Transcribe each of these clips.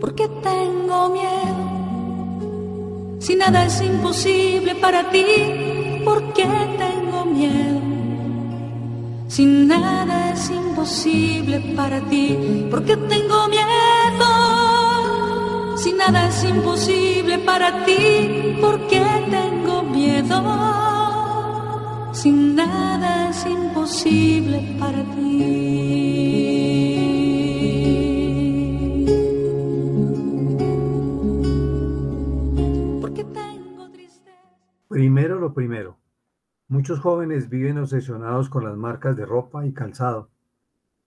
¿Por qué tengo miedo? Si nada es imposible para ti, ¿por qué tengo miedo? Si nada es imposible para ti, ¿por qué tengo miedo? Si nada es imposible para ti, ¿por qué tengo miedo? Si nada es imposible para ti. Lo primero. Muchos jóvenes viven obsesionados con las marcas de ropa y calzado.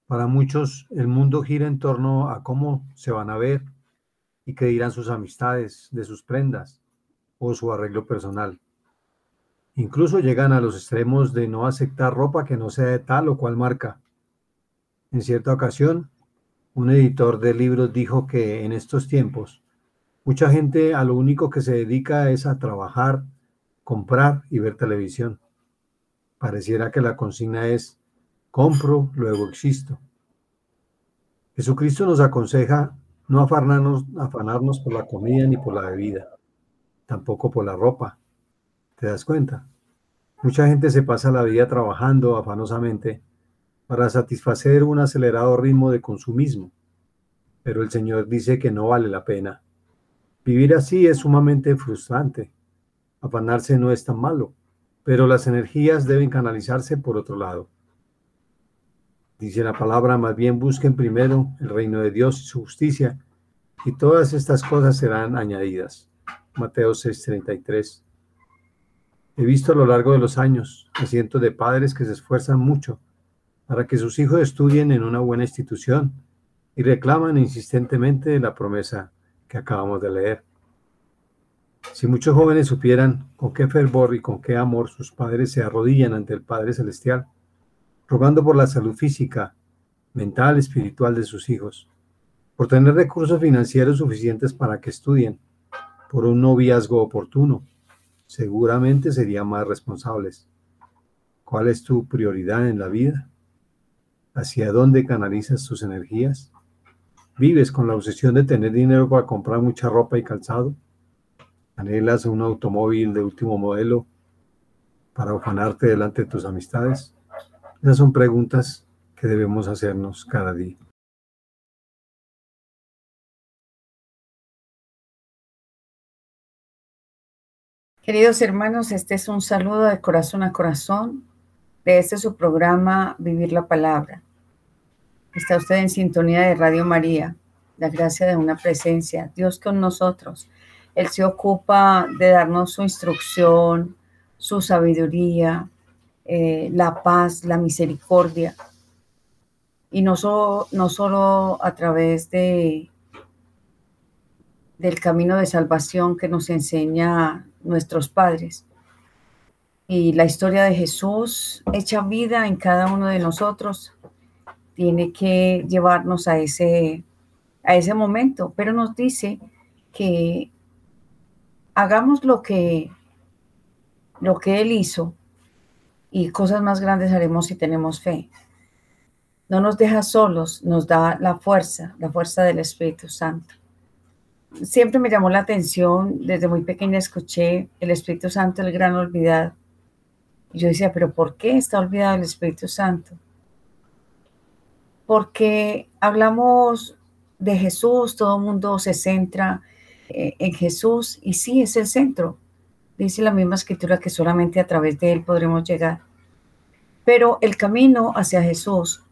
Para muchos el mundo gira en torno a cómo se van a ver y qué dirán sus amistades de sus prendas o su arreglo personal. Incluso llegan a los extremos de no aceptar ropa que no sea de tal o cual marca. En cierta ocasión, un editor de libros dijo que en estos tiempos mucha gente a lo único que se dedica es a trabajar comprar y ver televisión. Pareciera que la consigna es compro, luego existo. Jesucristo nos aconseja no afanarnos, afanarnos por la comida ni por la bebida, tampoco por la ropa. ¿Te das cuenta? Mucha gente se pasa la vida trabajando afanosamente para satisfacer un acelerado ritmo de consumismo, pero el Señor dice que no vale la pena. Vivir así es sumamente frustrante Afanarse no es tan malo, pero las energías deben canalizarse por otro lado. Dice la palabra, más bien busquen primero el reino de Dios y su justicia, y todas estas cosas serán añadidas. Mateo 6:33. He visto a lo largo de los años a cientos de padres que se esfuerzan mucho para que sus hijos estudien en una buena institución y reclaman insistentemente la promesa que acabamos de leer. Si muchos jóvenes supieran con qué fervor y con qué amor sus padres se arrodillan ante el Padre Celestial, rogando por la salud física, mental, espiritual de sus hijos, por tener recursos financieros suficientes para que estudien, por un noviazgo oportuno, seguramente serían más responsables. ¿Cuál es tu prioridad en la vida? ¿Hacia dónde canalizas tus energías? ¿Vives con la obsesión de tener dinero para comprar mucha ropa y calzado? ¿Anhelas un automóvil de último modelo para ufanarte delante de tus amistades? Esas son preguntas que debemos hacernos cada día. Queridos hermanos, este es un saludo de corazón a corazón de este su programa Vivir la Palabra. Está usted en sintonía de Radio María, la gracia de una presencia, Dios con nosotros. Él se ocupa de darnos su instrucción, su sabiduría, eh, la paz, la misericordia. Y no, no solo a través de, del camino de salvación que nos enseña nuestros padres. Y la historia de Jesús hecha vida en cada uno de nosotros tiene que llevarnos a ese, a ese momento, pero nos dice que hagamos lo que, lo que Él hizo y cosas más grandes haremos si tenemos fe. No nos deja solos, nos da la fuerza, la fuerza del Espíritu Santo. Siempre me llamó la atención, desde muy pequeña escuché el Espíritu Santo, el gran olvidado. Y yo decía, pero ¿por qué está olvidado el Espíritu Santo? Porque hablamos de Jesús, todo el mundo se centra en Jesús y sí es el centro. Dice la misma escritura que solamente a través de Él podremos llegar. Pero el camino hacia Jesús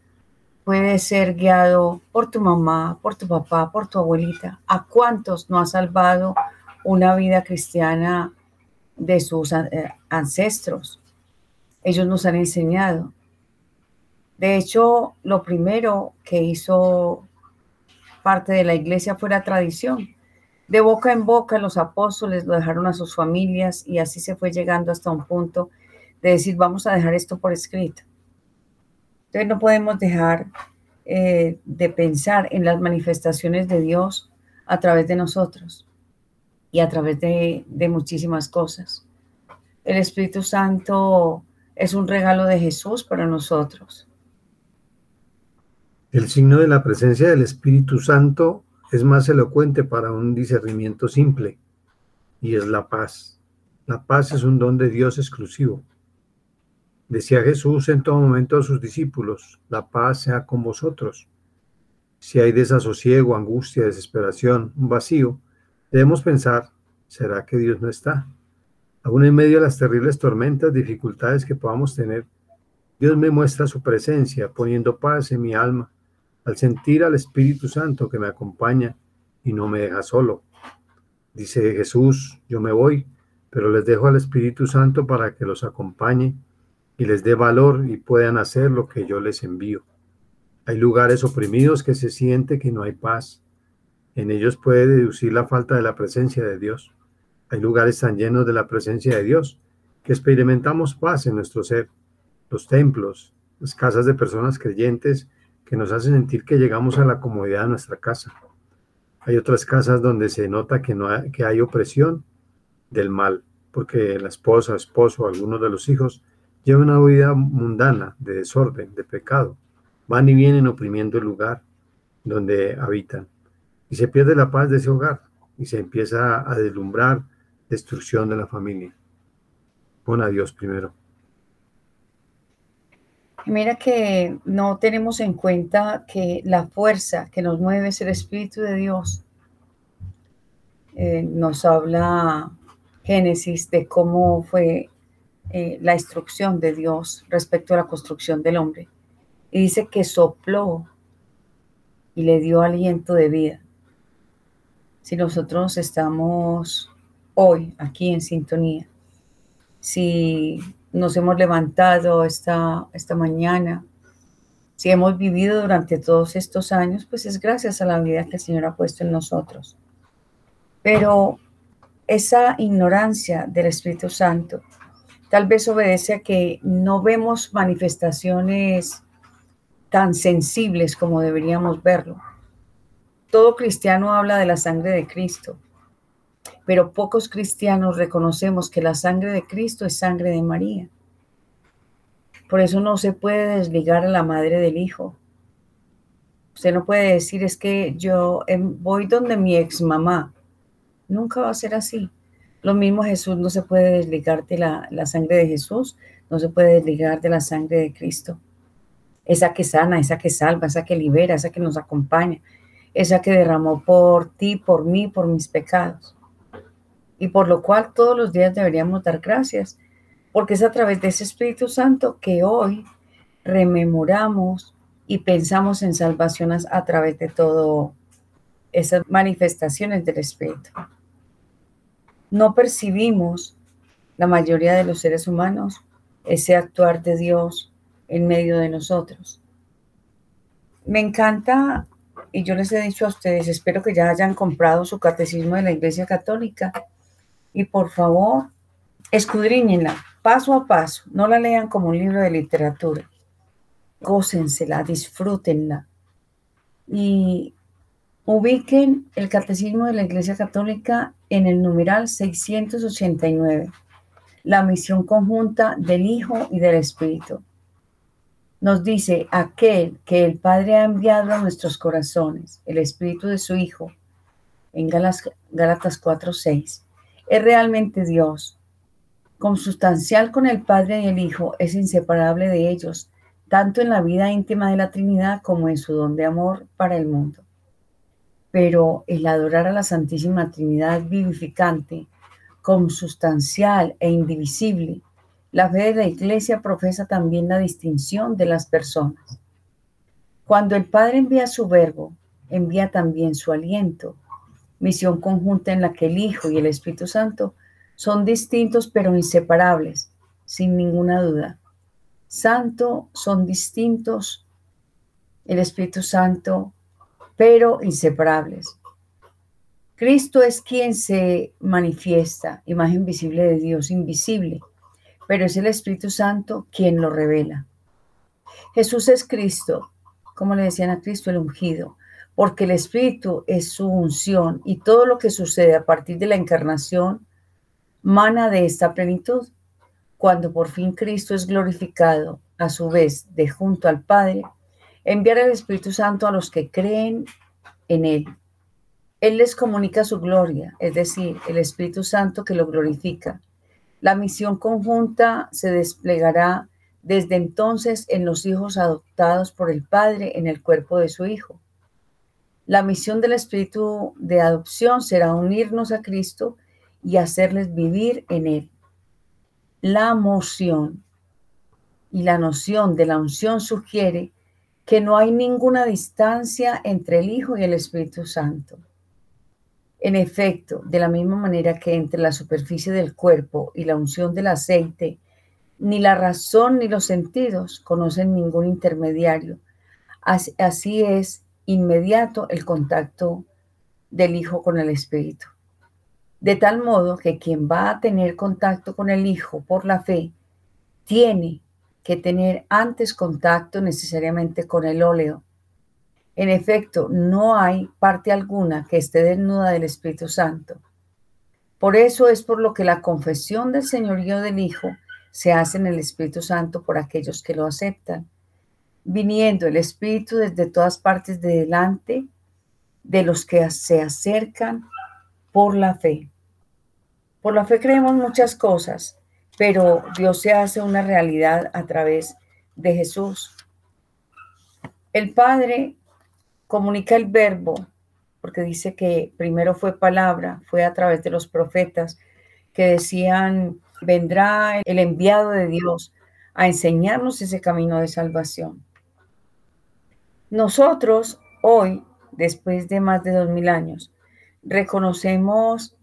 puede ser guiado por tu mamá, por tu papá, por tu abuelita. ¿A cuántos no ha salvado una vida cristiana de sus eh, ancestros? Ellos nos han enseñado. De hecho, lo primero que hizo parte de la iglesia fue la tradición. De boca en boca los apóstoles lo dejaron a sus familias y así se fue llegando hasta un punto de decir, vamos a dejar esto por escrito. Entonces no podemos dejar eh, de pensar en las manifestaciones de Dios a través de nosotros y a través de, de muchísimas cosas. El Espíritu Santo es un regalo de Jesús para nosotros. El signo de la presencia del Espíritu Santo es más elocuente para un discernimiento simple y es la paz. La paz es un don de Dios exclusivo. Decía Jesús en todo momento a sus discípulos, la paz sea con vosotros. Si hay desasosiego, angustia, desesperación, un vacío, debemos pensar, ¿será que Dios no está? Aún en medio de las terribles tormentas, dificultades que podamos tener, Dios me muestra su presencia, poniendo paz en mi alma, al sentir al Espíritu Santo que me acompaña y no me deja solo. Dice Jesús, yo me voy, pero les dejo al Espíritu Santo para que los acompañe y les dé valor y puedan hacer lo que yo les envío. Hay lugares oprimidos que se siente que no hay paz. En ellos puede deducir la falta de la presencia de Dios. Hay lugares tan llenos de la presencia de Dios que experimentamos paz en nuestro ser. Los templos, las casas de personas creyentes que nos hacen sentir que llegamos a la comodidad de nuestra casa. Hay otras casas donde se nota que, no hay, que hay opresión del mal, porque la esposa, esposo, algunos de los hijos llevan una vida mundana, de desorden, de pecado. Van y vienen oprimiendo el lugar donde habitan. Y se pierde la paz de ese hogar y se empieza a deslumbrar destrucción de la familia. Pon a Dios primero. Mira que no tenemos en cuenta que la fuerza que nos mueve es el Espíritu de Dios. Eh, nos habla Génesis de cómo fue eh, la instrucción de Dios respecto a la construcción del hombre. Y dice que sopló y le dio aliento de vida. Si nosotros estamos hoy aquí en sintonía, si nos hemos levantado esta, esta mañana, si hemos vivido durante todos estos años, pues es gracias a la vida que el Señor ha puesto en nosotros. Pero esa ignorancia del Espíritu Santo tal vez obedece a que no vemos manifestaciones tan sensibles como deberíamos verlo. Todo cristiano habla de la sangre de Cristo, pero pocos cristianos reconocemos que la sangre de Cristo es sangre de María. Por eso no se puede desligar a la madre del hijo. Usted no puede decir es que yo em, voy donde mi ex mamá Nunca va a ser así. Lo mismo Jesús, no se puede desligar de la, la sangre de Jesús, no se puede desligar de la sangre de Cristo. Esa que sana, esa que salva, esa que libera, esa que nos acompaña, esa que derramó por ti, por mí, por mis pecados. Y por lo cual todos los días deberíamos dar gracias, porque es a través de ese Espíritu Santo que hoy rememoramos y pensamos en salvación a través de todo esas manifestaciones del Espíritu no percibimos, la mayoría de los seres humanos, ese actuar de Dios en medio de nosotros. Me encanta, y yo les he dicho a ustedes, espero que ya hayan comprado su catecismo de la Iglesia Católica y por favor, escudriñenla paso a paso, no la lean como un libro de literatura, gócensela, disfrútenla. Y Ubiquen el Catecismo de la Iglesia Católica en el numeral 689, la misión conjunta del Hijo y del Espíritu. Nos dice, aquel que el Padre ha enviado a nuestros corazones, el Espíritu de su Hijo, en Gálatas 4:6, es realmente Dios. Consustancial con el Padre y el Hijo, es inseparable de ellos, tanto en la vida íntima de la Trinidad como en su don de amor para el mundo pero el adorar a la Santísima Trinidad vivificante, consubstancial e indivisible, la fe de la Iglesia profesa también la distinción de las personas. Cuando el Padre envía su verbo, envía también su aliento, misión conjunta en la que el Hijo y el Espíritu Santo son distintos pero inseparables, sin ninguna duda. Santo son distintos, el Espíritu Santo pero inseparables. Cristo es quien se manifiesta, imagen visible de Dios invisible, pero es el Espíritu Santo quien lo revela. Jesús es Cristo, como le decían a Cristo el ungido, porque el Espíritu es su unción y todo lo que sucede a partir de la encarnación mana de esta plenitud. Cuando por fin Cristo es glorificado, a su vez, de junto al Padre, enviar el Espíritu Santo a los que creen en Él. Él les comunica su gloria, es decir, el Espíritu Santo que lo glorifica. La misión conjunta se desplegará desde entonces en los hijos adoptados por el Padre en el cuerpo de su Hijo. La misión del Espíritu de adopción será unirnos a Cristo y hacerles vivir en Él. La moción y la noción de la unción sugiere que no hay ninguna distancia entre el Hijo y el Espíritu Santo. En efecto, de la misma manera que entre la superficie del cuerpo y la unción del aceite, ni la razón ni los sentidos conocen ningún intermediario. Así, es inmediato el contacto del Hijo con el Espíritu. De tal modo que quien va a tener contacto con el Hijo por la fe, tiene que tener antes contacto necesariamente con el óleo en efecto, no hay parte alguna que esté desnuda del Espíritu Santo. Por eso es por lo que la confesión del señorío del Hijo se hace en el Espíritu Santo por aquellos que lo aceptan, viniendo el Espíritu desde todas partes de delante de los que se acercan por la fe. Por la fe creemos muchas cosas, pero Dios se hace una realidad a través de Jesús. El Padre comunica el verbo, porque dice que primero fue palabra, fue a través de los profetas que decían, vendrá el enviado de Dios a enseñarnos ese camino de salvación. Nosotros hoy, después de más de dos mil años, reconocemos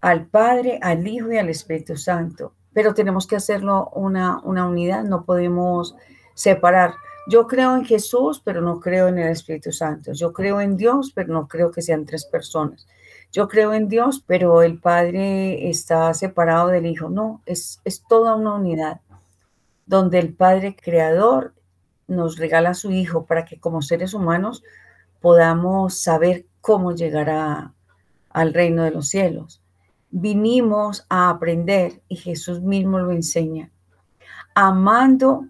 al Padre, al Hijo y al Espíritu Santo, pero tenemos que hacerlo una, una unidad, no podemos separar. Yo creo en Jesús, pero no creo en el Espíritu Santo. Yo creo en Dios, pero no creo que sean tres personas. Yo creo en Dios, pero el Padre está separado del Hijo. No, es, es toda una unidad donde el Padre Creador nos regala a su Hijo para que como seres humanos podamos saber cómo llegar al reino de los cielos. Vinimos a aprender y Jesús mismo lo enseña, amando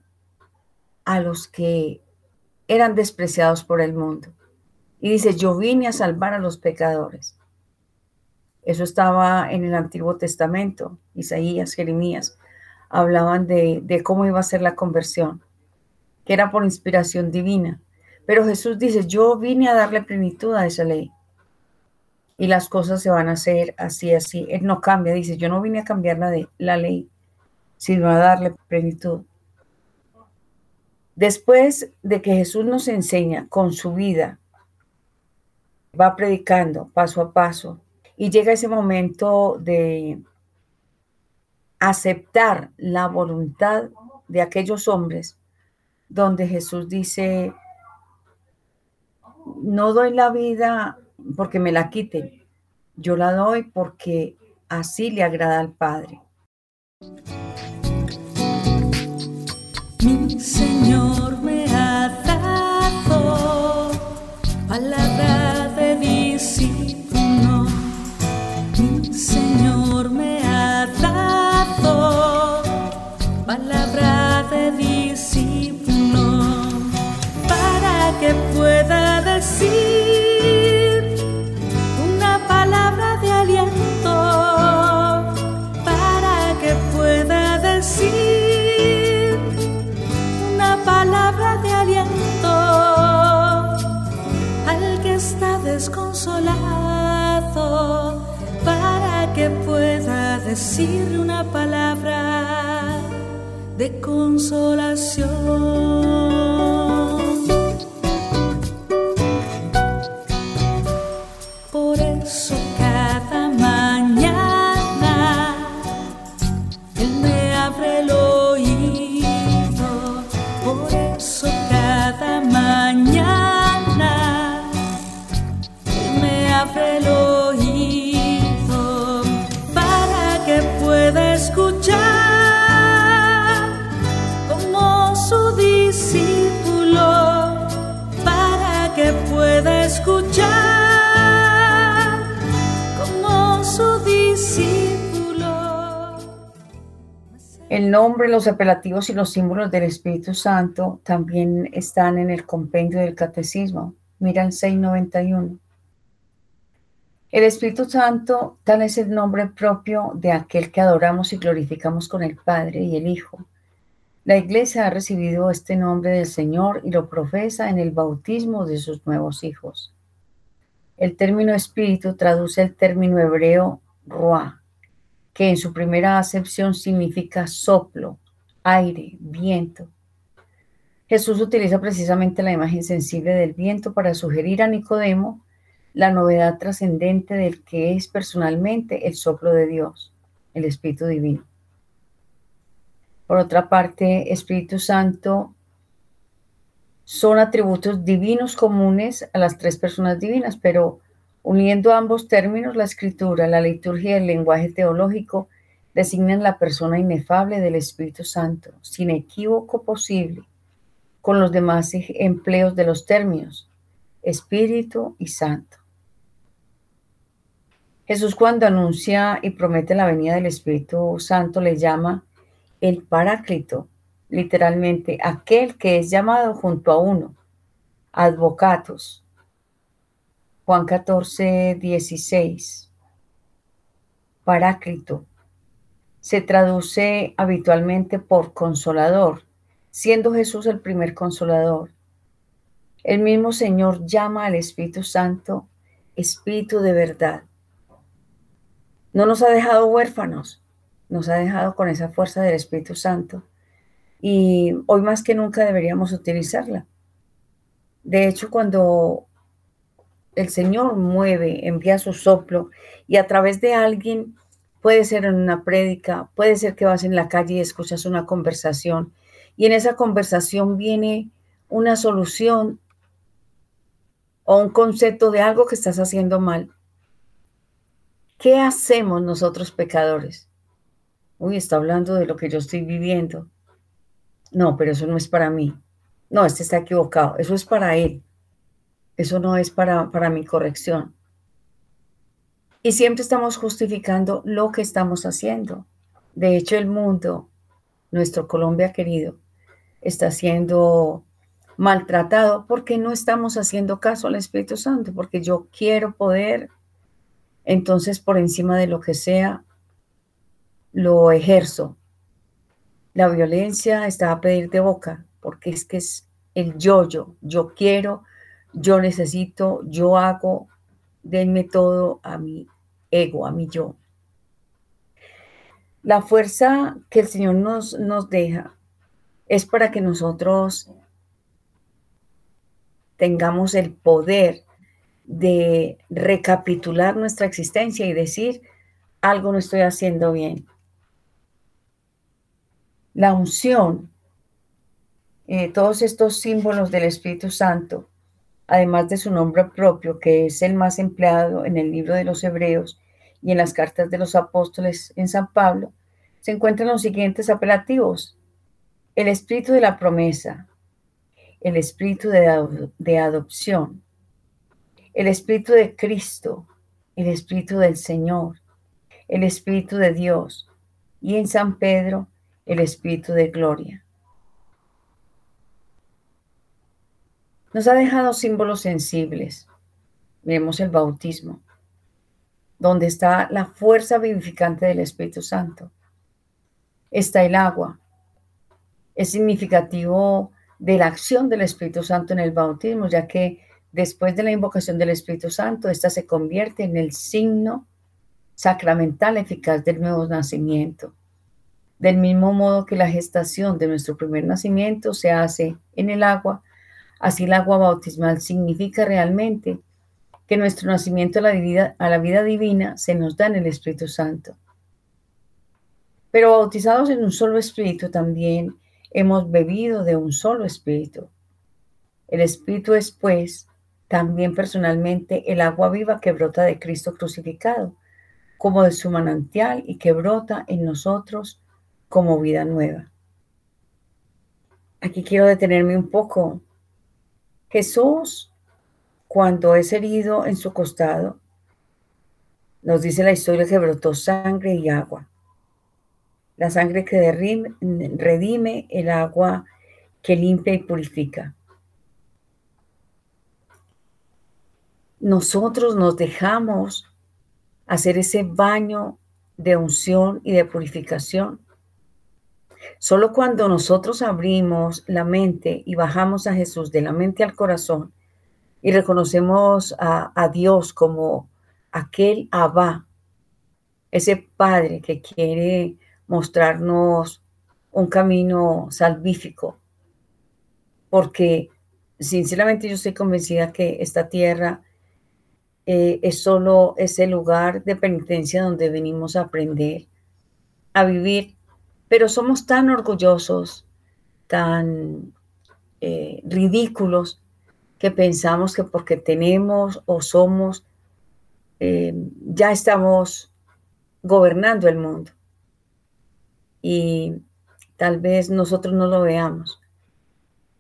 a los que eran despreciados por el mundo. Y dice, yo vine a salvar a los pecadores. Eso estaba en el Antiguo Testamento. Isaías, Jeremías hablaban de cómo iba a ser la conversión, que era por inspiración divina. Pero Jesús dice, yo vine a darle plenitud a esa ley. Y las cosas se van a hacer así, así. Él no cambia, dice, yo no vine a cambiar la, de, la ley, sino a darle plenitud. Después de que Jesús nos enseña con su vida, va predicando paso a paso y llega ese momento de aceptar la voluntad de aquellos hombres donde Jesús dice, no doy la vida porque me la quiten, yo la doy porque así le agrada al Padre. Mi Señor me ha dado palabra de discípulo. Mi Señor decir una palabra de aliento, para que pueda decir palabra de aliento al que está desconsolado para que pueda decirle una palabra de consolación. Los apelativos y los símbolos del Espíritu Santo también están en el compendio del Catecismo. Mira el 691. El Espíritu Santo, tal es el nombre propio de aquel que adoramos y glorificamos con el Padre y el Hijo. La Iglesia ha recibido este nombre del Señor y lo profesa en el bautismo de sus nuevos hijos. El término espíritu traduce el término hebreo ruah, que en su primera acepción significa soplo, aire, viento. Jesús utiliza precisamente la imagen sensible del viento para sugerir a Nicodemo la novedad trascendente del que es personalmente el soplo de Dios, el Espíritu Divino. Por otra parte, Espíritu Santo son atributos divinos comunes a las tres personas divinas, pero Uniendo ambos términos, la escritura, la liturgia y el lenguaje teológico designan la persona inefable del Espíritu Santo, sin equívoco posible, con los demás empleos de los términos, Espíritu y Santo. Jesús cuando anuncia y promete la venida del Espíritu Santo le llama el Paráclito, literalmente aquel que es llamado junto a uno, advocatos, Juan 14, 16. Paráclito. Se traduce habitualmente por consolador, siendo Jesús el primer consolador. El mismo Señor llama al Espíritu Santo Espíritu de verdad. No nos ha dejado huérfanos, nos ha dejado con esa fuerza del Espíritu Santo. Y hoy más que nunca deberíamos utilizarla. De hecho, cuando el Señor mueve, envía su soplo y a través de alguien, puede ser en una prédica, puede ser que vas en la calle y escuchas una conversación y en esa conversación viene una solución o un concepto de algo que estás haciendo mal. ¿Qué hacemos nosotros pecadores? Uy, está hablando de lo que yo estoy viviendo. No, pero eso no es para mí. No, este está equivocado. Eso es para él. Eso no es para, para mi corrección. Y siempre estamos justificando lo que estamos haciendo. De hecho, el mundo, nuestro Colombia querido, está siendo maltratado porque no estamos haciendo caso al Espíritu Santo, porque yo quiero poder, entonces por encima de lo que sea, lo ejerzo. La violencia está a pedir de boca, porque es que es el yo-yo, yo quiero, yo necesito, yo hago, denme todo a mi ego, a mi yo. La fuerza que el Señor nos, nos deja es para que nosotros tengamos el poder de recapitular nuestra existencia y decir, algo no estoy haciendo bien. La unción, eh, todos estos símbolos del Espíritu Santo, además de su nombre propio, que es el más empleado en el libro de los Hebreos y en las cartas de los apóstoles en San Pablo, se encuentran los siguientes apelativos. El espíritu de la promesa, el espíritu de, de adopción, el espíritu de Cristo, el espíritu del Señor, el espíritu de Dios y en San Pedro, el espíritu de gloria. Nos ha dejado símbolos sensibles. Vemos el bautismo, donde está la fuerza vivificante del Espíritu Santo. Está el agua. Es significativo de la acción del Espíritu Santo en el bautismo, ya que después de la invocación del Espíritu Santo, esta se convierte en el signo sacramental eficaz del nuevo nacimiento. Del mismo modo que la gestación de nuestro primer nacimiento se hace en el agua, Así el agua bautismal significa realmente que nuestro nacimiento a la, vida, a la vida divina se nos da en el Espíritu Santo. Pero bautizados en un solo Espíritu también hemos bebido de un solo Espíritu. El Espíritu es, pues, también personalmente el agua viva que brota de Cristo crucificado, como de su manantial y que brota en nosotros como vida nueva. Aquí quiero detenerme un poco Jesús, cuando es herido en su costado, nos dice la historia que brotó sangre y agua. La sangre que redime, el agua que limpia y purifica. Nosotros nos dejamos hacer ese baño de unción y de purificación. Solo cuando nosotros abrimos la mente y bajamos a Jesús de la mente al corazón y reconocemos a, Dios como aquel Abba, ese Padre que quiere mostrarnos un camino salvífico, porque sinceramente yo estoy convencida que esta tierra eh, es solo ese lugar de penitencia donde venimos a aprender, a vivir, pero somos tan orgullosos, tan eh, ridículos, que pensamos que porque tenemos o somos, eh, ya estamos gobernando el mundo. Y tal vez nosotros no lo veamos,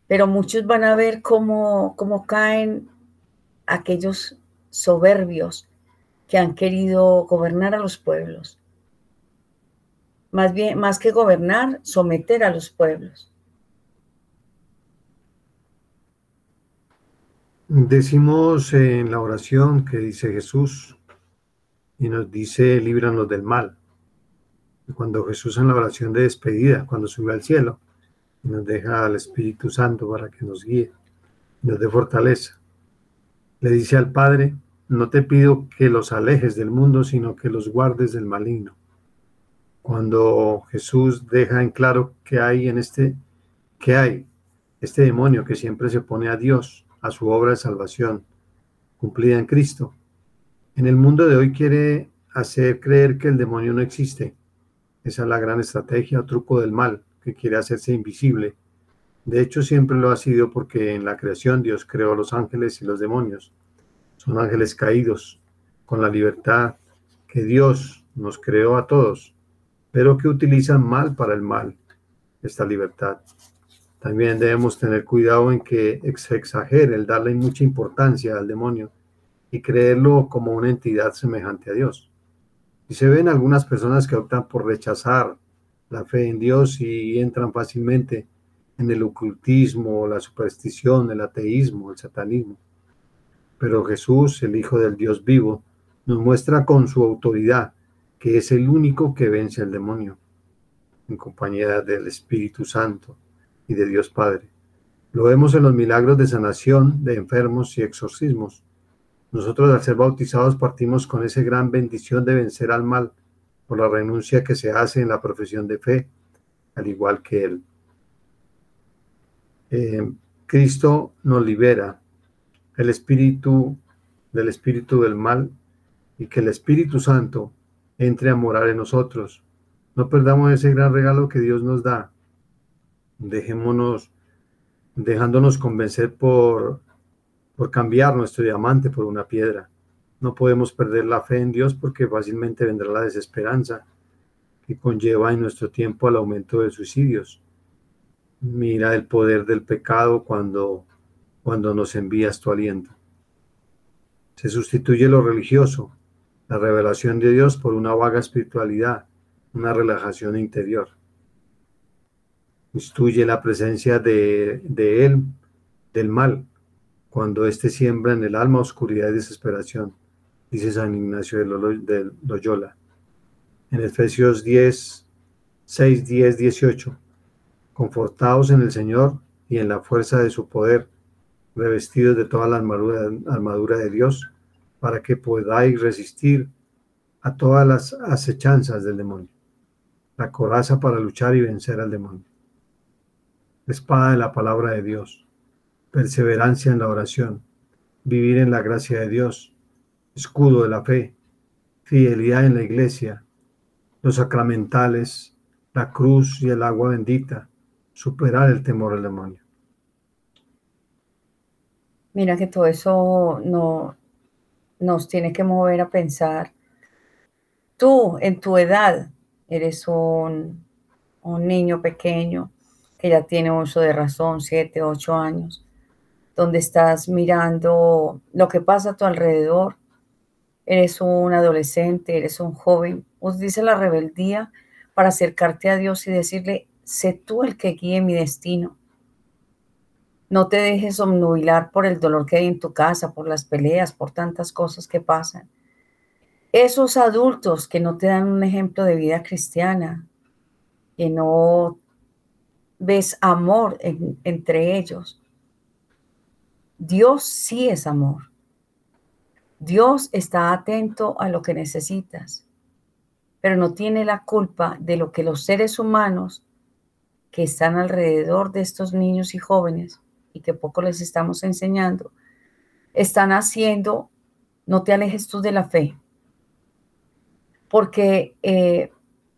pero muchos van a ver cómo, cómo caen aquellos soberbios que han querido gobernar a los pueblos. Más bien, más que gobernar, someter a los pueblos. Decimos en la oración que dice Jesús y nos dice líbranos del mal. cuando Jesús en la oración de despedida, cuando sube al cielo, nos deja al Espíritu Santo para que nos guíe, nos dé fortaleza. Le dice al Padre, no te pido que los alejes del mundo, sino que los guardes del maligno. Cuando Jesús deja en claro que hay en este, que hay este demonio que siempre se opone a Dios, a su obra de salvación cumplida en Cristo. En el mundo de hoy quiere hacer creer que el demonio no existe. Esa es la gran estrategia o truco del mal, que quiere hacerse invisible. De hecho, siempre lo ha sido porque en la creación Dios creó los ángeles y los demonios. Son ángeles caídos, con la libertad que Dios nos creó a todos, pero que utilizan mal para el mal esta libertad. También debemos tener cuidado en que se exagere el darle mucha importancia al demonio y creerlo como una entidad semejante a Dios. Y se ven algunas personas que optan por rechazar la fe en Dios y entran fácilmente en el ocultismo, la superstición, el ateísmo, el satanismo. Pero Jesús, el Hijo del Dios vivo, nos muestra con su autoridad que es el único que vence al demonio, en compañía del Espíritu Santo y de Dios Padre. Lo vemos en los milagros de sanación de enfermos y exorcismos. Nosotros al ser bautizados partimos con esa gran bendición de vencer al mal por la renuncia que se hace en la profesión de fe, al igual que Él. Eh, Cristo nos libera el espíritu del espíritu del mal y que el Espíritu Santo entre a morar en nosotros. No perdamos ese gran regalo que Dios nos da dejémonos, dejándonos convencer por, por cambiar nuestro diamante por una piedra. No podemos perder la fe en Dios porque fácilmente vendrá la desesperanza que conlleva en nuestro tiempo al aumento de suicidios. Mira el poder del pecado cuando, cuando nos envías tu aliento. Se sustituye lo religioso, la revelación de Dios por una vaga espiritualidad, una relajación interior instruye la presencia de, él, del mal, cuando éste siembra en el alma oscuridad y desesperación, dice San Ignacio de Loyola. En Efesios 10, 6, 10, 18. Confortados en el Señor y en la fuerza de su poder, revestidos de toda la armadura de Dios, para que podáis resistir a todas las acechanzas del demonio. La coraza para luchar y vencer al demonio. Espada de la palabra de Dios, perseverancia en la oración, vivir en la gracia de Dios, escudo de la fe, fidelidad en la iglesia, los sacramentales, la cruz y el agua bendita, superar el temor al demonio. Mira que todo eso no, nos tiene que mover a pensar. Tú, en tu edad, eres un, un niño pequeño, que ya tiene uso de razón, siete, ocho años, donde estás mirando lo que pasa a tu alrededor, eres un adolescente, eres un joven, utiliza la rebeldía para acercarte a Dios y decirle, sé tú el que guíe mi destino. No te dejes omnubilar por el dolor que hay en tu casa, por las peleas, por tantas cosas que pasan. Esos adultos que no te dan un ejemplo de vida cristiana, que no ves amor entre ellos. Dios sí es amor. Dios está atento a lo que necesitas, pero no tiene la culpa de lo que los seres humanos que están alrededor de estos niños y jóvenes y que poco les estamos enseñando, están haciendo, no te alejes tú de la fe. Porque eh,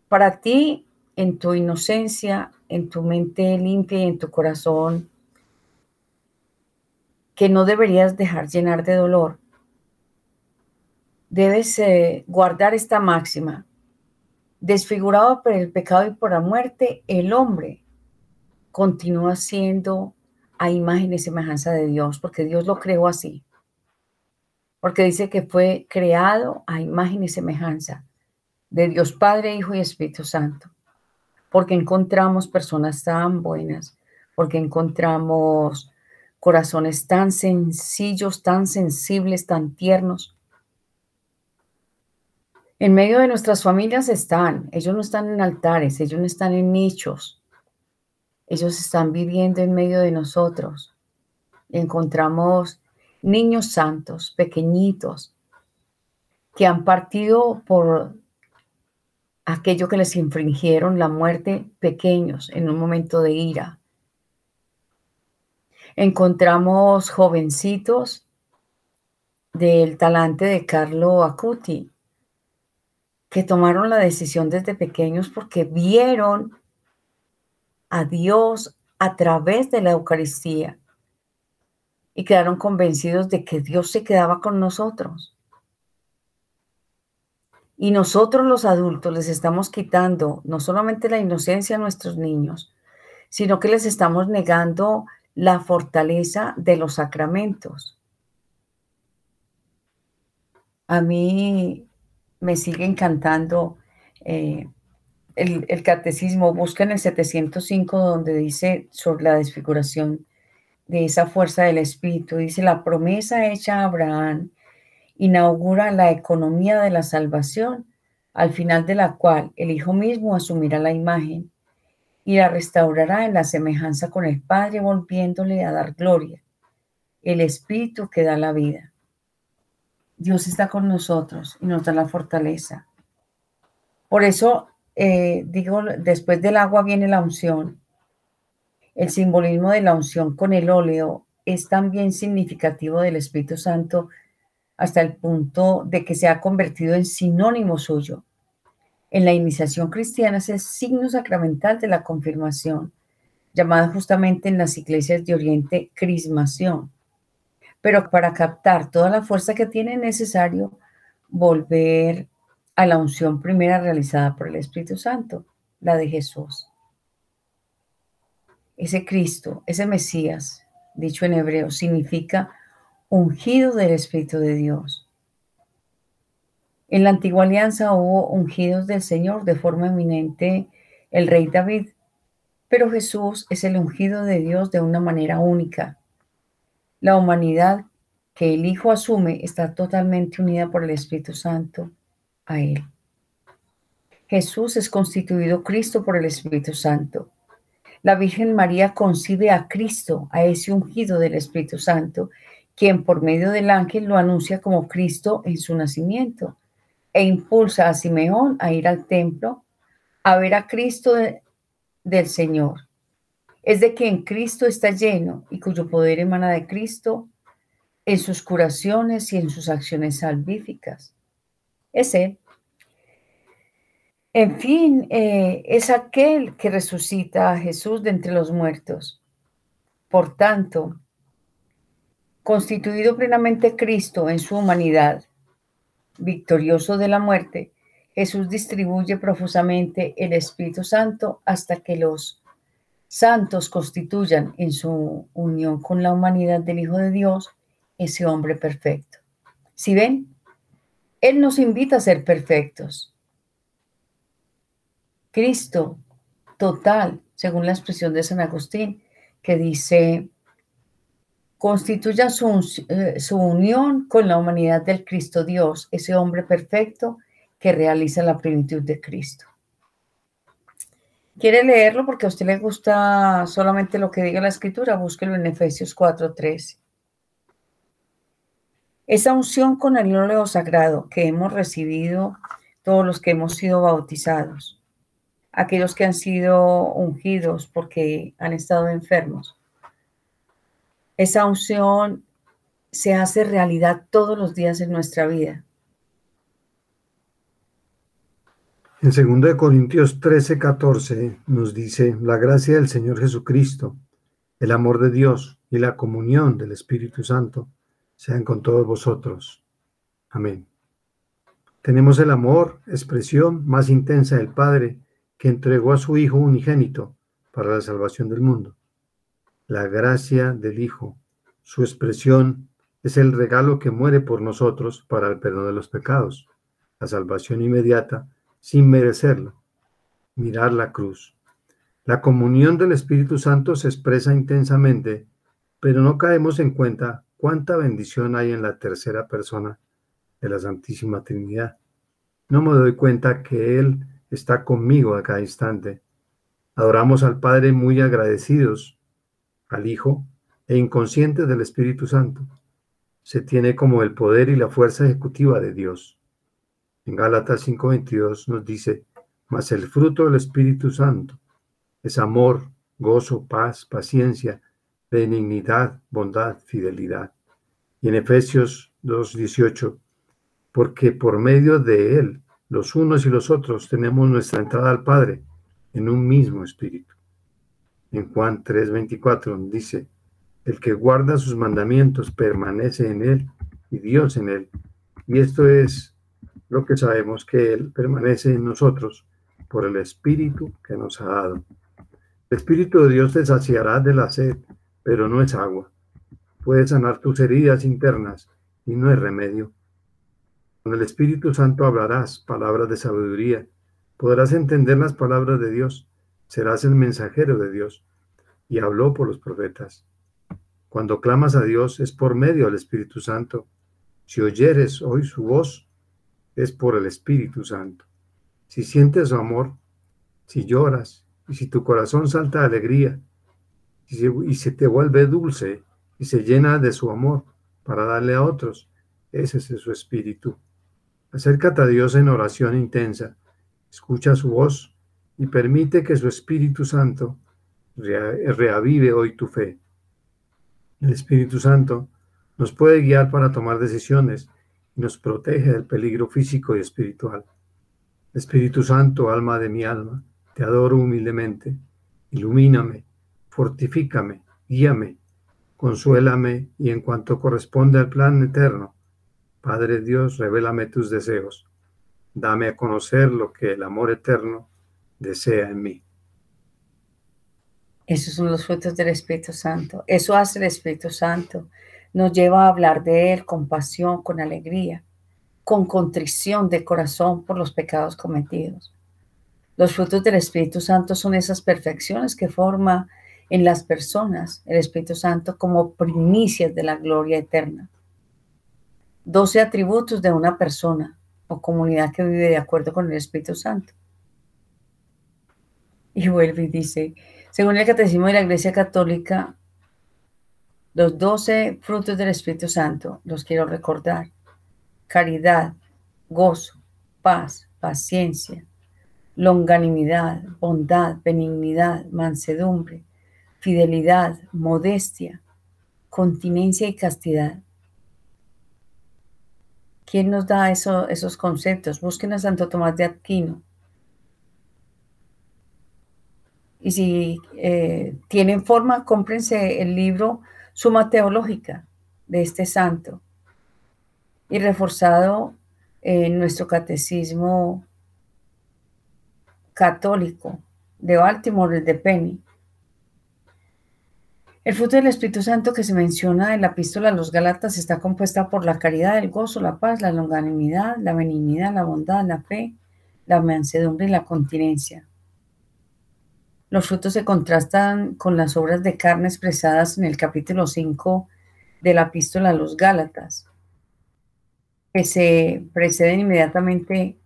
para ti, en tu inocencia, en tu mente limpia y en tu corazón, que no deberías dejar llenar de dolor, debes eh, guardar esta máxima. Desfigurado por el pecado y por la muerte, el hombre continúa siendo a imagen y semejanza de Dios, porque Dios lo creó así. Porque dice que fue creado a imagen y semejanza de Dios Padre, Hijo y Espíritu Santo. Porque encontramos personas tan buenas, porque encontramos corazones tan sencillos, tan sensibles, tan tiernos. En medio de nuestras familias están, ellos no están en altares, ellos no están en nichos, ellos están viviendo en medio de nosotros. Encontramos niños santos, pequeñitos, que han partido por aquello que les infringieron la muerte, pequeños, en un momento de ira. Encontramos jovencitos del talante de Carlo Acuti, que tomaron la decisión desde pequeños porque vieron a Dios a través de la Eucaristía y quedaron convencidos de que Dios se quedaba con nosotros. Y nosotros los adultos les estamos quitando no solamente la inocencia a nuestros niños, sino que les estamos negando la fortaleza de los sacramentos. A mí me sigue encantando eh, el, catecismo, busca en el 705 donde dice sobre la desfiguración de esa fuerza del Espíritu, dice la promesa hecha a Abraham inaugura la economía de la salvación, al final de la cual el Hijo mismo asumirá la imagen y la restaurará en la semejanza con el Padre, volviéndole a dar gloria, el Espíritu que da la vida. Dios está con nosotros y nos da la fortaleza. Por eso eh, digo, después del agua viene la unción. El simbolismo de la unción con el óleo es también significativo del Espíritu Santo hasta el punto de que se ha convertido en sinónimo suyo. En la iniciación cristiana es el signo sacramental de la confirmación, llamada justamente en las iglesias de Oriente crismación. Pero para captar toda la fuerza que tiene es necesario volver a la unción primera realizada por el Espíritu Santo, la de Jesús. Ese Cristo, ese Mesías, dicho en hebreo, significa ungido del Espíritu de Dios. En la antigua alianza hubo ungidos del Señor de forma eminente el rey David, pero Jesús es el ungido de Dios de una manera única. La humanidad que el Hijo asume está totalmente unida por el Espíritu Santo a Él. Jesús es constituido Cristo por el Espíritu Santo. La Virgen María concibe a Cristo, a ese ungido del Espíritu Santo, quien por medio del ángel lo anuncia como Cristo en su nacimiento e impulsa a Simeón a ir al templo a ver a Cristo del Señor. Es de quien Cristo está lleno y cuyo poder emana de Cristo en sus curaciones y en sus acciones salvíficas es Él. En fin, eh, es aquel que resucita a Jesús de entre los muertos. Por tanto, constituido plenamente Cristo en su humanidad, victorioso de la muerte, Jesús distribuye profusamente el Espíritu Santo hasta que los santos constituyan en su unión con la humanidad del Hijo de Dios ese hombre perfecto. Si ven, él nos invita a ser perfectos. Cristo total, según la expresión de San Agustín, que dice, constituya su, eh, su unión con la humanidad del Cristo Dios, ese hombre perfecto que realiza la plenitud de Cristo. ¿Quiere leerlo porque a usted le gusta solamente lo que diga la escritura? Búsquelo en Efesios 4:13. Esa unción con el óleo sagrado que hemos recibido todos los que hemos sido bautizados, aquellos que han sido ungidos porque han estado enfermos. Esa unción se hace realidad todos los días en nuestra vida. En 2 Corintios 13, 14 nos dice, la gracia del Señor Jesucristo, el amor de Dios y la comunión del Espíritu Santo sean con todos vosotros. Amén. Tenemos el amor, expresión más intensa del Padre, que entregó a su Hijo unigénito para la salvación del mundo. La gracia del Hijo, su expresión, es el regalo que muere por nosotros para el perdón de los pecados, la salvación inmediata, sin merecerlo. Mirar la cruz. La comunión del Espíritu Santo se expresa intensamente, pero no caemos en cuenta cuánta bendición hay en la tercera persona de la Santísima Trinidad. No me doy cuenta que Él está conmigo a cada instante. Adoramos al Padre muy agradecidos, al Hijo e inconscientes del Espíritu Santo. Se tiene como el poder y la fuerza ejecutiva de Dios. En Gálatas 5:22 nos dice, mas el fruto del Espíritu Santo es amor, gozo, paz, paciencia, benignidad, bondad, fidelidad. Y en Efesios 2.18, porque por medio de Él, los unos y los otros, tenemos nuestra entrada al Padre en un mismo espíritu. En Juan 3.24 dice, el que guarda sus mandamientos permanece en Él y Dios en Él. Y esto es lo que sabemos que Él permanece en nosotros por el Espíritu que nos ha dado. El Espíritu de Dios te saciará de la sed pero no es agua. Puede sanar tus heridas internas y no es remedio. Con el Espíritu Santo hablarás palabras de sabiduría, podrás entender las palabras de Dios, serás el mensajero de Dios. Y habló por los profetas. Cuando clamas a Dios es por medio del Espíritu Santo. Si oyeres hoy su voz, es por el Espíritu Santo. Si sientes su amor, si lloras y si tu corazón salta de alegría, y se, te vuelve dulce y se llena de su amor para darle a otros. Ese es su espíritu. Acércate a Dios en oración intensa, escucha su voz y permite que su Espíritu Santo reavive hoy tu fe. El Espíritu Santo nos puede guiar para tomar decisiones y nos protege del peligro físico y espiritual. Espíritu Santo, alma de mi alma, te adoro humildemente. Ilumíname, fortifícame, guíame, consuélame y en cuanto corresponde al plan eterno, Padre Dios, revélame tus deseos. Dame a conocer lo que el amor eterno desea en mí. Esos son los frutos del Espíritu Santo. Eso hace el Espíritu Santo. Nos lleva a hablar de Él con pasión, con alegría, con contrición de corazón por los pecados cometidos. Los frutos del Espíritu Santo son esas perfecciones que forma en las personas el Espíritu Santo como primicias de la gloria eterna. Doce atributos de una persona o comunidad que vive de acuerdo con el Espíritu Santo. Y vuelve y dice, según el Catecismo de la Iglesia Católica, los doce frutos del Espíritu Santo, los quiero recordar, caridad, gozo, paz, paciencia, longanimidad, bondad, benignidad, mansedumbre, fidelidad, modestia, continencia y castidad. ¿Quién nos da esos conceptos? Busquen a Santo Tomás de Aquino. Y si eh, tienen forma, cómprense el libro Suma Teológica de este santo y reforzado en nuestro catecismo católico de Baltimore, el de Penny. El fruto del Espíritu Santo que se menciona en la epístola a los Galatas está compuesta por la caridad, el gozo, la paz, la longanimidad, la benignidad, la bondad, la fe, la mansedumbre y la continencia. Los frutos se contrastan con las obras de carne expresadas en el capítulo 5 de la epístola a los Gálatas, que se preceden inmediatamente,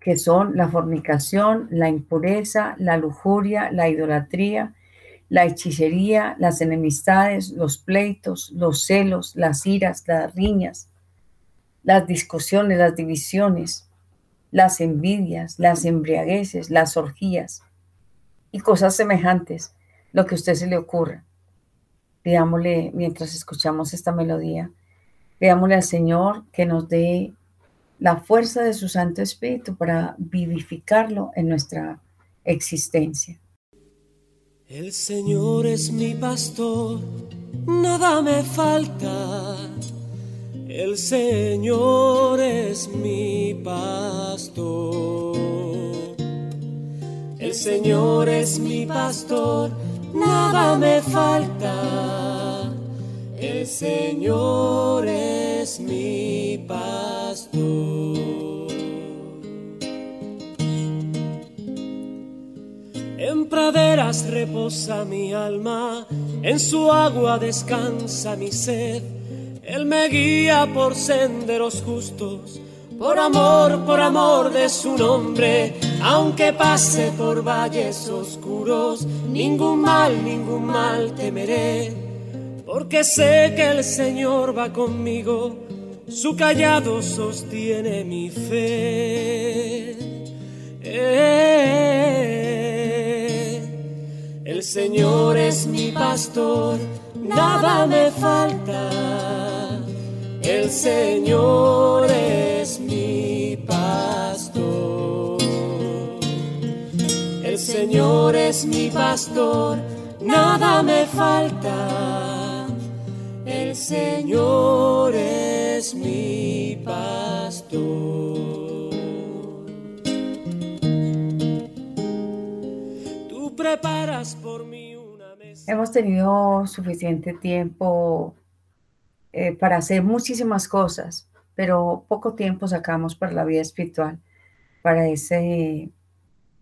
que son la fornicación, la impureza, la lujuria, la idolatría, la hechicería, las enemistades, los pleitos, los celos, las iras, las riñas, las discusiones, las divisiones, las envidias, las embriagueces, las orgías y cosas semejantes, lo que a usted se le ocurra. Pidámosle, mientras escuchamos esta melodía, pidámosle al Señor que nos dé la fuerza de su Santo Espíritu para vivificarlo en nuestra existencia. El Señor es mi pastor, nada me falta. El Señor es mi pastor. El Señor es mi pastor, nada me falta. El Señor es mi pastor. Praderas reposa mi alma, en su agua descansa mi sed. Él me guía por senderos justos, por amor, por amor de su nombre. Aunque pase por valles oscuros, ningún mal, ningún mal temeré. Porque sé que el Señor va conmigo, su callado sostiene mi fe. El Señor es mi pastor, nada me falta. El Señor es mi pastor. El Señor es mi pastor, nada me falta. El Señor es mi pastor. Hemos tenido suficiente tiempo eh, para hacer muchísimas cosas, pero poco tiempo sacamos para la vida espiritual, para ese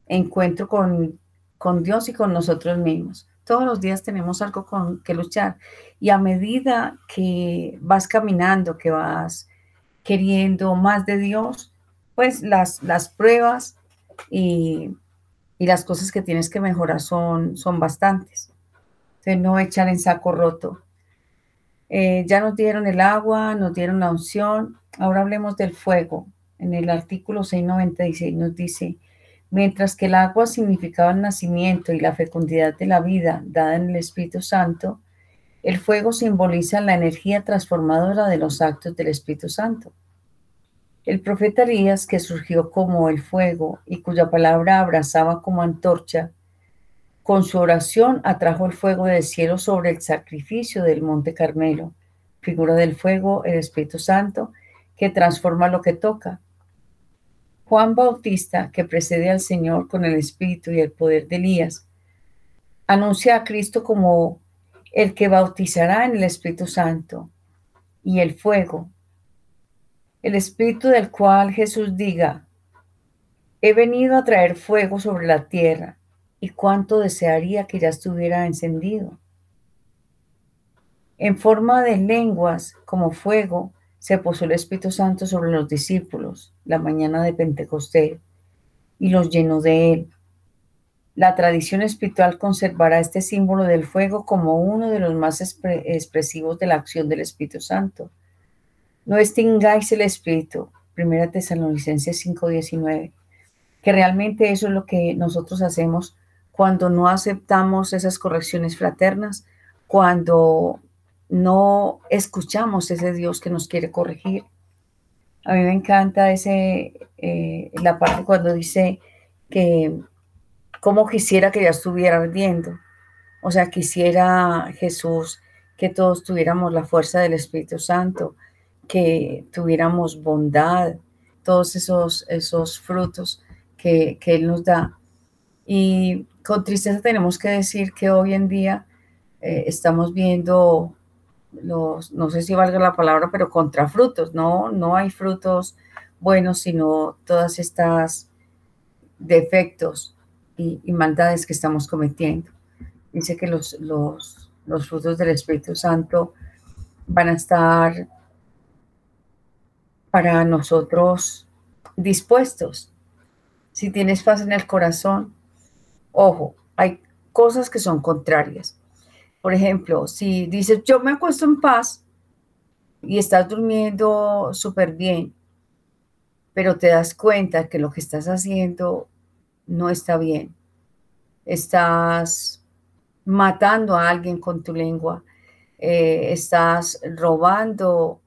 encuentro con, con Dios y con nosotros mismos. Todos los días tenemos algo con que luchar y a medida que vas caminando, que vas queriendo más de Dios, pues las, las pruebas y y las cosas que tienes que mejorar son, son bastantes. Entonces, no echar en saco roto. Eh, ya nos dieron el agua, nos dieron la unción. Ahora hablemos del fuego. En el artículo 696 nos dice, mientras que el agua significaba el nacimiento y la fecundidad de la vida dada en el Espíritu Santo, el fuego simboliza la energía transformadora de los actos del Espíritu Santo. El profeta Elías, que surgió como el fuego y cuya palabra abrazaba como antorcha, con su oración atrajo el fuego del cielo sobre el sacrificio del monte Carmelo, figura del fuego, el Espíritu Santo, que transforma lo que toca. Juan Bautista, que precede al Señor con el Espíritu y el poder de Elías, anuncia a Cristo como el que bautizará en el Espíritu Santo y el fuego, el espíritu del cual Jesús diga, he venido a traer fuego sobre la tierra, y cuánto desearía que ya estuviera encendido. En forma de lenguas como fuego, se posó el Espíritu Santo sobre los discípulos la mañana de Pentecostés y los llenó de él. La tradición espiritual conservará este símbolo del fuego como uno de los más expresivos de la acción del Espíritu Santo no extingáis el espíritu. Primera Tesalonicenses 5:19. Que realmente eso es lo que nosotros hacemos cuando no aceptamos esas correcciones fraternas, cuando no escuchamos ese Dios que nos quiere corregir. A mí me encanta ese, eh, la parte cuando dice que como quisiera que ya estuviera ardiendo. O sea, quisiera Jesús que todos tuviéramos la fuerza del Espíritu Santo, que tuviéramos bondad, todos esos, esos frutos que, Él nos da. Y con tristeza tenemos que decir que hoy en día eh, estamos viendo los, no sé si valga la palabra, pero contrafrutos, no, no hay frutos buenos, sino todas estas defectos y, maldades que estamos cometiendo. Dice que los, los, los frutos del Espíritu Santo van a estar para nosotros dispuestos. Si tienes paz en el corazón, ojo, hay cosas que son contrarias. Por ejemplo, si dices, yo me acuesto en paz y estás durmiendo súper bien, pero te das cuenta que lo que estás haciendo no está bien. Estás matando a alguien con tu lengua, eh, estás robando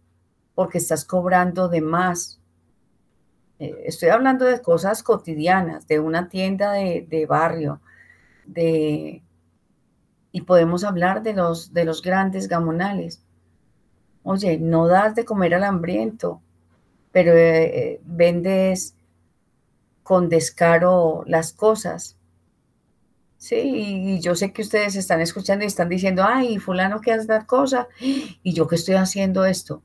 porque estás cobrando de más. Eh, estoy hablando de cosas cotidianas, de una tienda de, barrio, de, y podemos hablar de los, de los grandes gamonales. Oye, no das de comer al hambriento, pero eh, vendes con descaro las cosas. Sí, y yo sé que ustedes están escuchando y están diciendo, ay, fulano que hace tal cosa, y yo que estoy haciendo esto.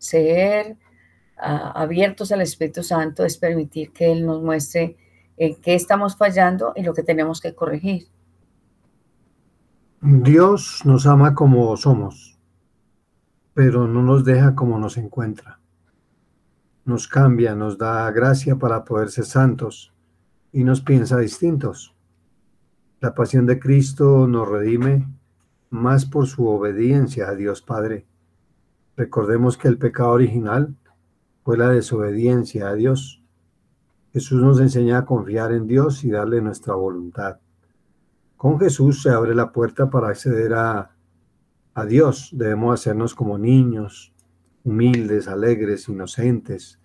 Ser ah, abiertos al Espíritu Santo es permitir que Él nos muestre en qué estamos fallando y lo que tenemos que corregir. Dios nos ama como somos, pero no nos deja como nos encuentra. Nos cambia, nos da gracia para poder ser santos y nos piensa distintos. La pasión de Cristo nos redime más por su obediencia a Dios Padre. Recordemos que el pecado original fue la desobediencia a Dios. Jesús nos enseña a confiar en Dios y darle nuestra voluntad. Con Jesús se abre la puerta para acceder a, a Dios. Debemos hacernos como niños, humildes, alegres, inocentes,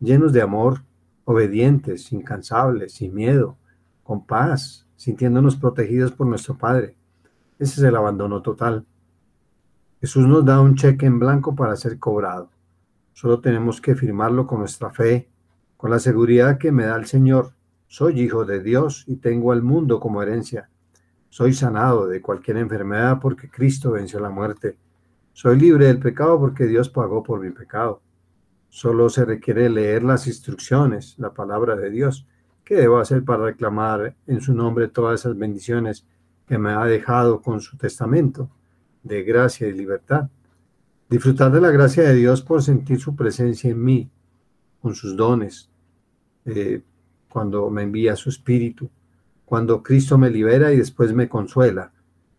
llenos de amor, obedientes, incansables, sin miedo, con paz, sintiéndonos protegidos por nuestro Padre. Ese es el abandono total. Jesús nos da un cheque en blanco para ser cobrado. Solo tenemos que firmarlo con nuestra fe, con la seguridad que me da el Señor. Soy hijo de Dios y tengo al mundo como herencia. Soy sanado de cualquier enfermedad porque Cristo venció la muerte. Soy libre del pecado porque Dios pagó por mi pecado. Solo se requiere leer las instrucciones, la palabra de Dios, ¿Qué debo hacer para reclamar en su nombre todas esas bendiciones que me ha dejado con su testamento de gracia y libertad? Disfrutar de la gracia de Dios por sentir su presencia en mí, con sus dones, eh, cuando me envía su espíritu, cuando Cristo me libera y después me consuela.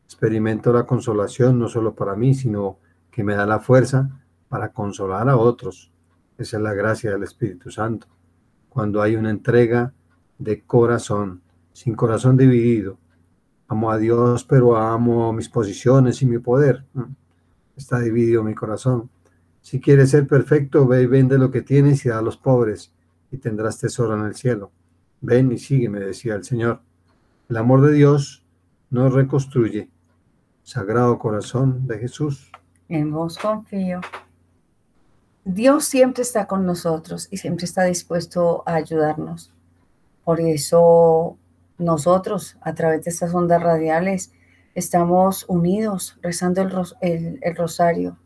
Experimento la consolación no solo para mí, sino que me da la fuerza para consolar a otros. Esa es la gracia del Espíritu Santo. Cuando hay una entrega de corazón, sin corazón dividido. Amo a Dios, pero amo mis posiciones y mi poder. Está dividido mi corazón. Si quieres ser perfecto, ve y vende lo que tienes y da a los pobres, y tendrás tesoro en el cielo. Ven y sígueme, decía el Señor. El amor de Dios nos reconstruye. Sagrado corazón de Jesús. En vos confío. Dios siempre está con nosotros y siempre está dispuesto a ayudarnos. Por eso nosotros, a través de estas ondas radiales, estamos unidos rezando el, rosario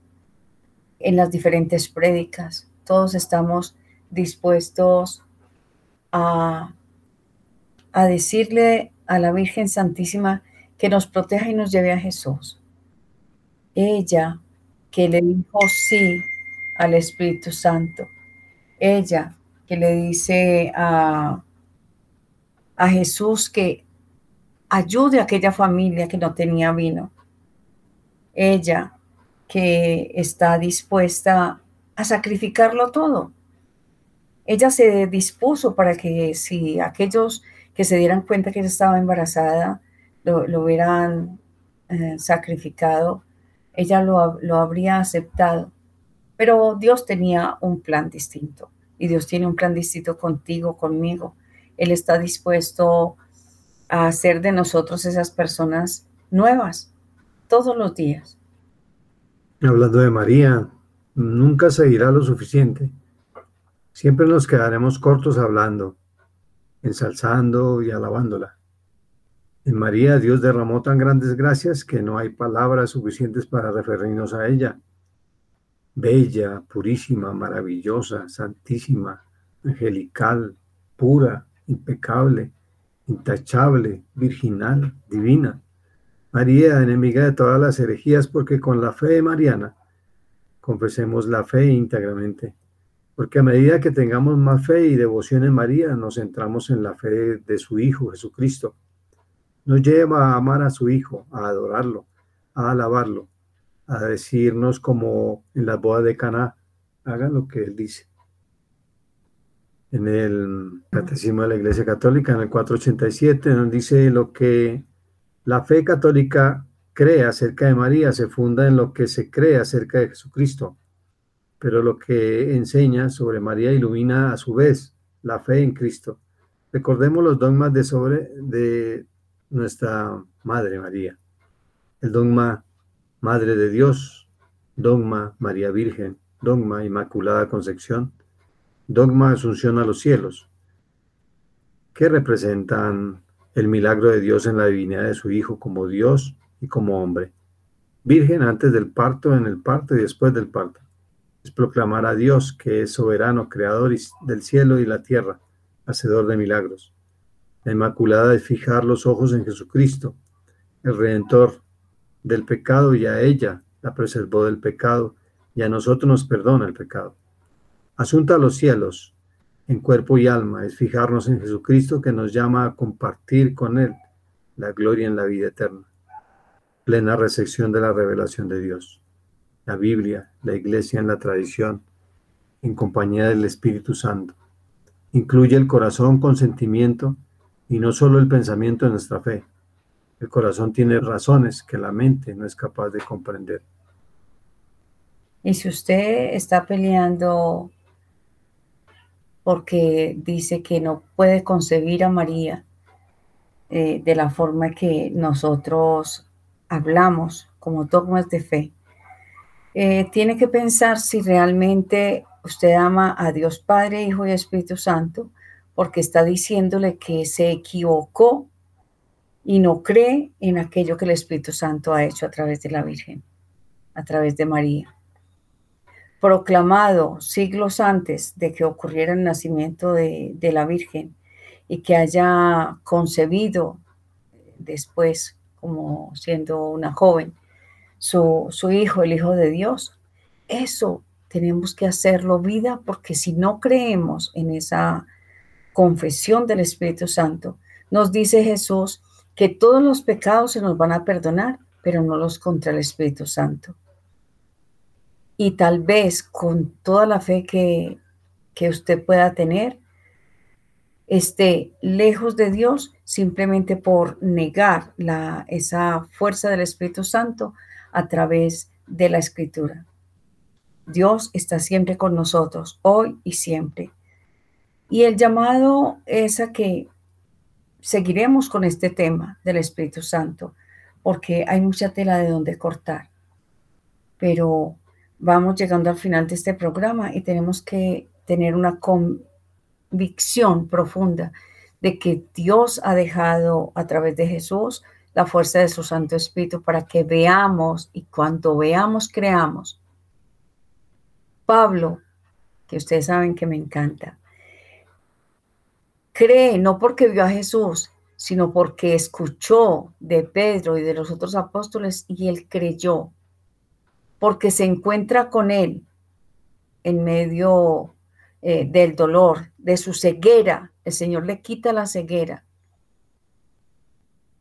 en las diferentes prédicas. Todos estamos dispuestos a, a decirle a la Virgen Santísima que nos proteja y nos lleve a Jesús. Ella que le dijo sí al Espíritu Santo. Ella que le dice a, a Jesús que ayude a aquella familia que no tenía vino. Ella que está dispuesta a sacrificarlo todo. Ella se dispuso para que si aquellos que se dieran cuenta que ella estaba embarazada lo, hubieran eh, sacrificado, ella lo, lo habría aceptado. Pero Dios tenía un plan distinto y Dios tiene un plan distinto contigo, conmigo. Él está dispuesto a hacer de nosotros esas personas nuevas todos los días. Hablando de María, nunca se dirá lo suficiente. Siempre nos quedaremos cortos hablando, ensalzando y alabándola. En María Dios derramó tan grandes gracias que no hay palabras suficientes para referirnos a ella. Bella, purísima, maravillosa, santísima, angelical, pura, impecable, intachable, virginal, divina. María, enemiga de todas las herejías, porque con la fe mariana confesemos la fe íntegramente. Porque a medida que tengamos más fe y devoción en María, nos centramos en la fe de su Hijo Jesucristo. Nos lleva a amar a su Hijo, a adorarlo, a alabarlo, a decirnos como en las bodas de Caná, hagan lo que Él dice. En el Catecismo de la Iglesia Católica, en el 487, nos dice lo que la fe católica cree acerca de María se funda en lo que se cree acerca de Jesucristo, pero lo que enseña sobre María ilumina a su vez la fe en Cristo. Recordemos los dogmas de sobre de nuestra Madre María. El dogma Madre de Dios, dogma María Virgen, dogma Inmaculada Concepción, dogma Asunción a los cielos, que representan el milagro de Dios en la divinidad de su Hijo como Dios y como hombre. Virgen antes del parto, en el parto y después del parto. Es proclamar a Dios que es soberano, creador del cielo y la tierra, hacedor de milagros. La Inmaculada es fijar los ojos en Jesucristo, el Redentor del pecado, y a ella la preservó del pecado, y a nosotros nos perdona el pecado. Asunta a los cielos, en cuerpo y alma, es fijarnos en Jesucristo que nos llama a compartir con Él la gloria en la vida eterna. Plena recepción de la revelación de Dios. La Biblia, la Iglesia en la tradición, en compañía del Espíritu Santo. Incluye el corazón con sentimiento y no solo el pensamiento de nuestra fe. El corazón tiene razones que la mente no es capaz de comprender. Y si usted está peleando porque dice que no puede concebir a María eh, de la forma que nosotros hablamos como dogmas de fe, eh, tiene que pensar si realmente usted ama a Dios Padre, Hijo y Espíritu Santo porque está diciéndole que se equivocó y no cree en aquello que el Espíritu Santo ha hecho a través de la Virgen, a través de María. Proclamado siglos antes de que ocurriera el nacimiento de, la Virgen y que haya concebido después, como siendo una joven, su, su hijo, el Hijo de Dios. Eso tenemos que hacerlo vida porque si no creemos en esa confesión del Espíritu Santo, nos dice Jesús que todos los pecados se nos van a perdonar, pero no los contra el Espíritu Santo. Y tal vez con toda la fe que, que usted pueda tener, esté lejos de Dios simplemente por negar la, esa fuerza del Espíritu Santo a través de la Escritura. Dios está siempre con nosotros, hoy y siempre. Y el llamado es a que seguiremos con este tema del Espíritu Santo, porque hay mucha tela de donde cortar. Pero vamos llegando al final de este programa y tenemos que tener una convicción profunda de que Dios ha dejado a través de Jesús la fuerza de su Santo Espíritu para que veamos y cuando veamos creamos. Pablo, que ustedes saben que me encanta, cree no porque vio a Jesús, sino porque escuchó de Pedro y de los otros apóstoles y él creyó, porque se encuentra con él en medio eh, del dolor, de su ceguera. El Señor le quita la ceguera.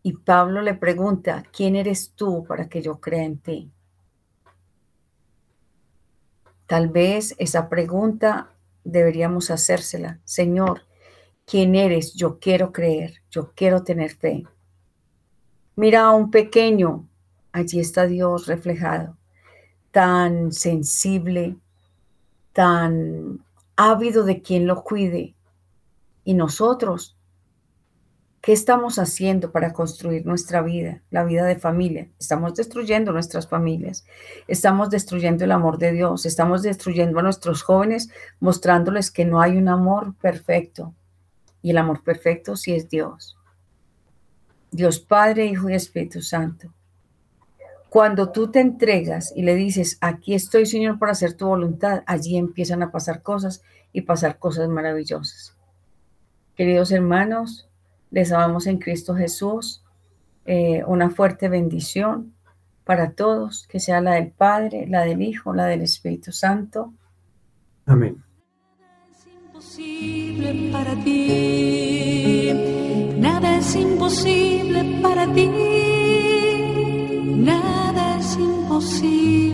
Y Pablo le pregunta, ¿quién eres tú para que yo crea en ti? Tal vez esa pregunta deberíamos hacérsela. Señor, quién eres, yo quiero creer, yo quiero tener fe. Mira a un pequeño, allí está Dios reflejado, tan sensible, tan ávido de quien lo cuide. Y nosotros, ¿qué estamos haciendo para construir nuestra vida, la vida de familia? Estamos destruyendo nuestras familias, estamos destruyendo el amor de Dios, estamos destruyendo a nuestros jóvenes mostrándoles que no hay un amor perfecto, y el amor perfecto sí es Dios. Dios Padre, Hijo y Espíritu Santo. Cuando tú te entregas y le dices, aquí estoy Señor para hacer tu voluntad, allí empiezan a pasar cosas y pasar cosas maravillosas. Queridos hermanos, les amamos en Cristo Jesús. Eh, una fuerte bendición para todos, que sea la del Padre, la del Hijo, la del Espíritu Santo. Amén. es imposible para ti. Nada es imposible para ti. see.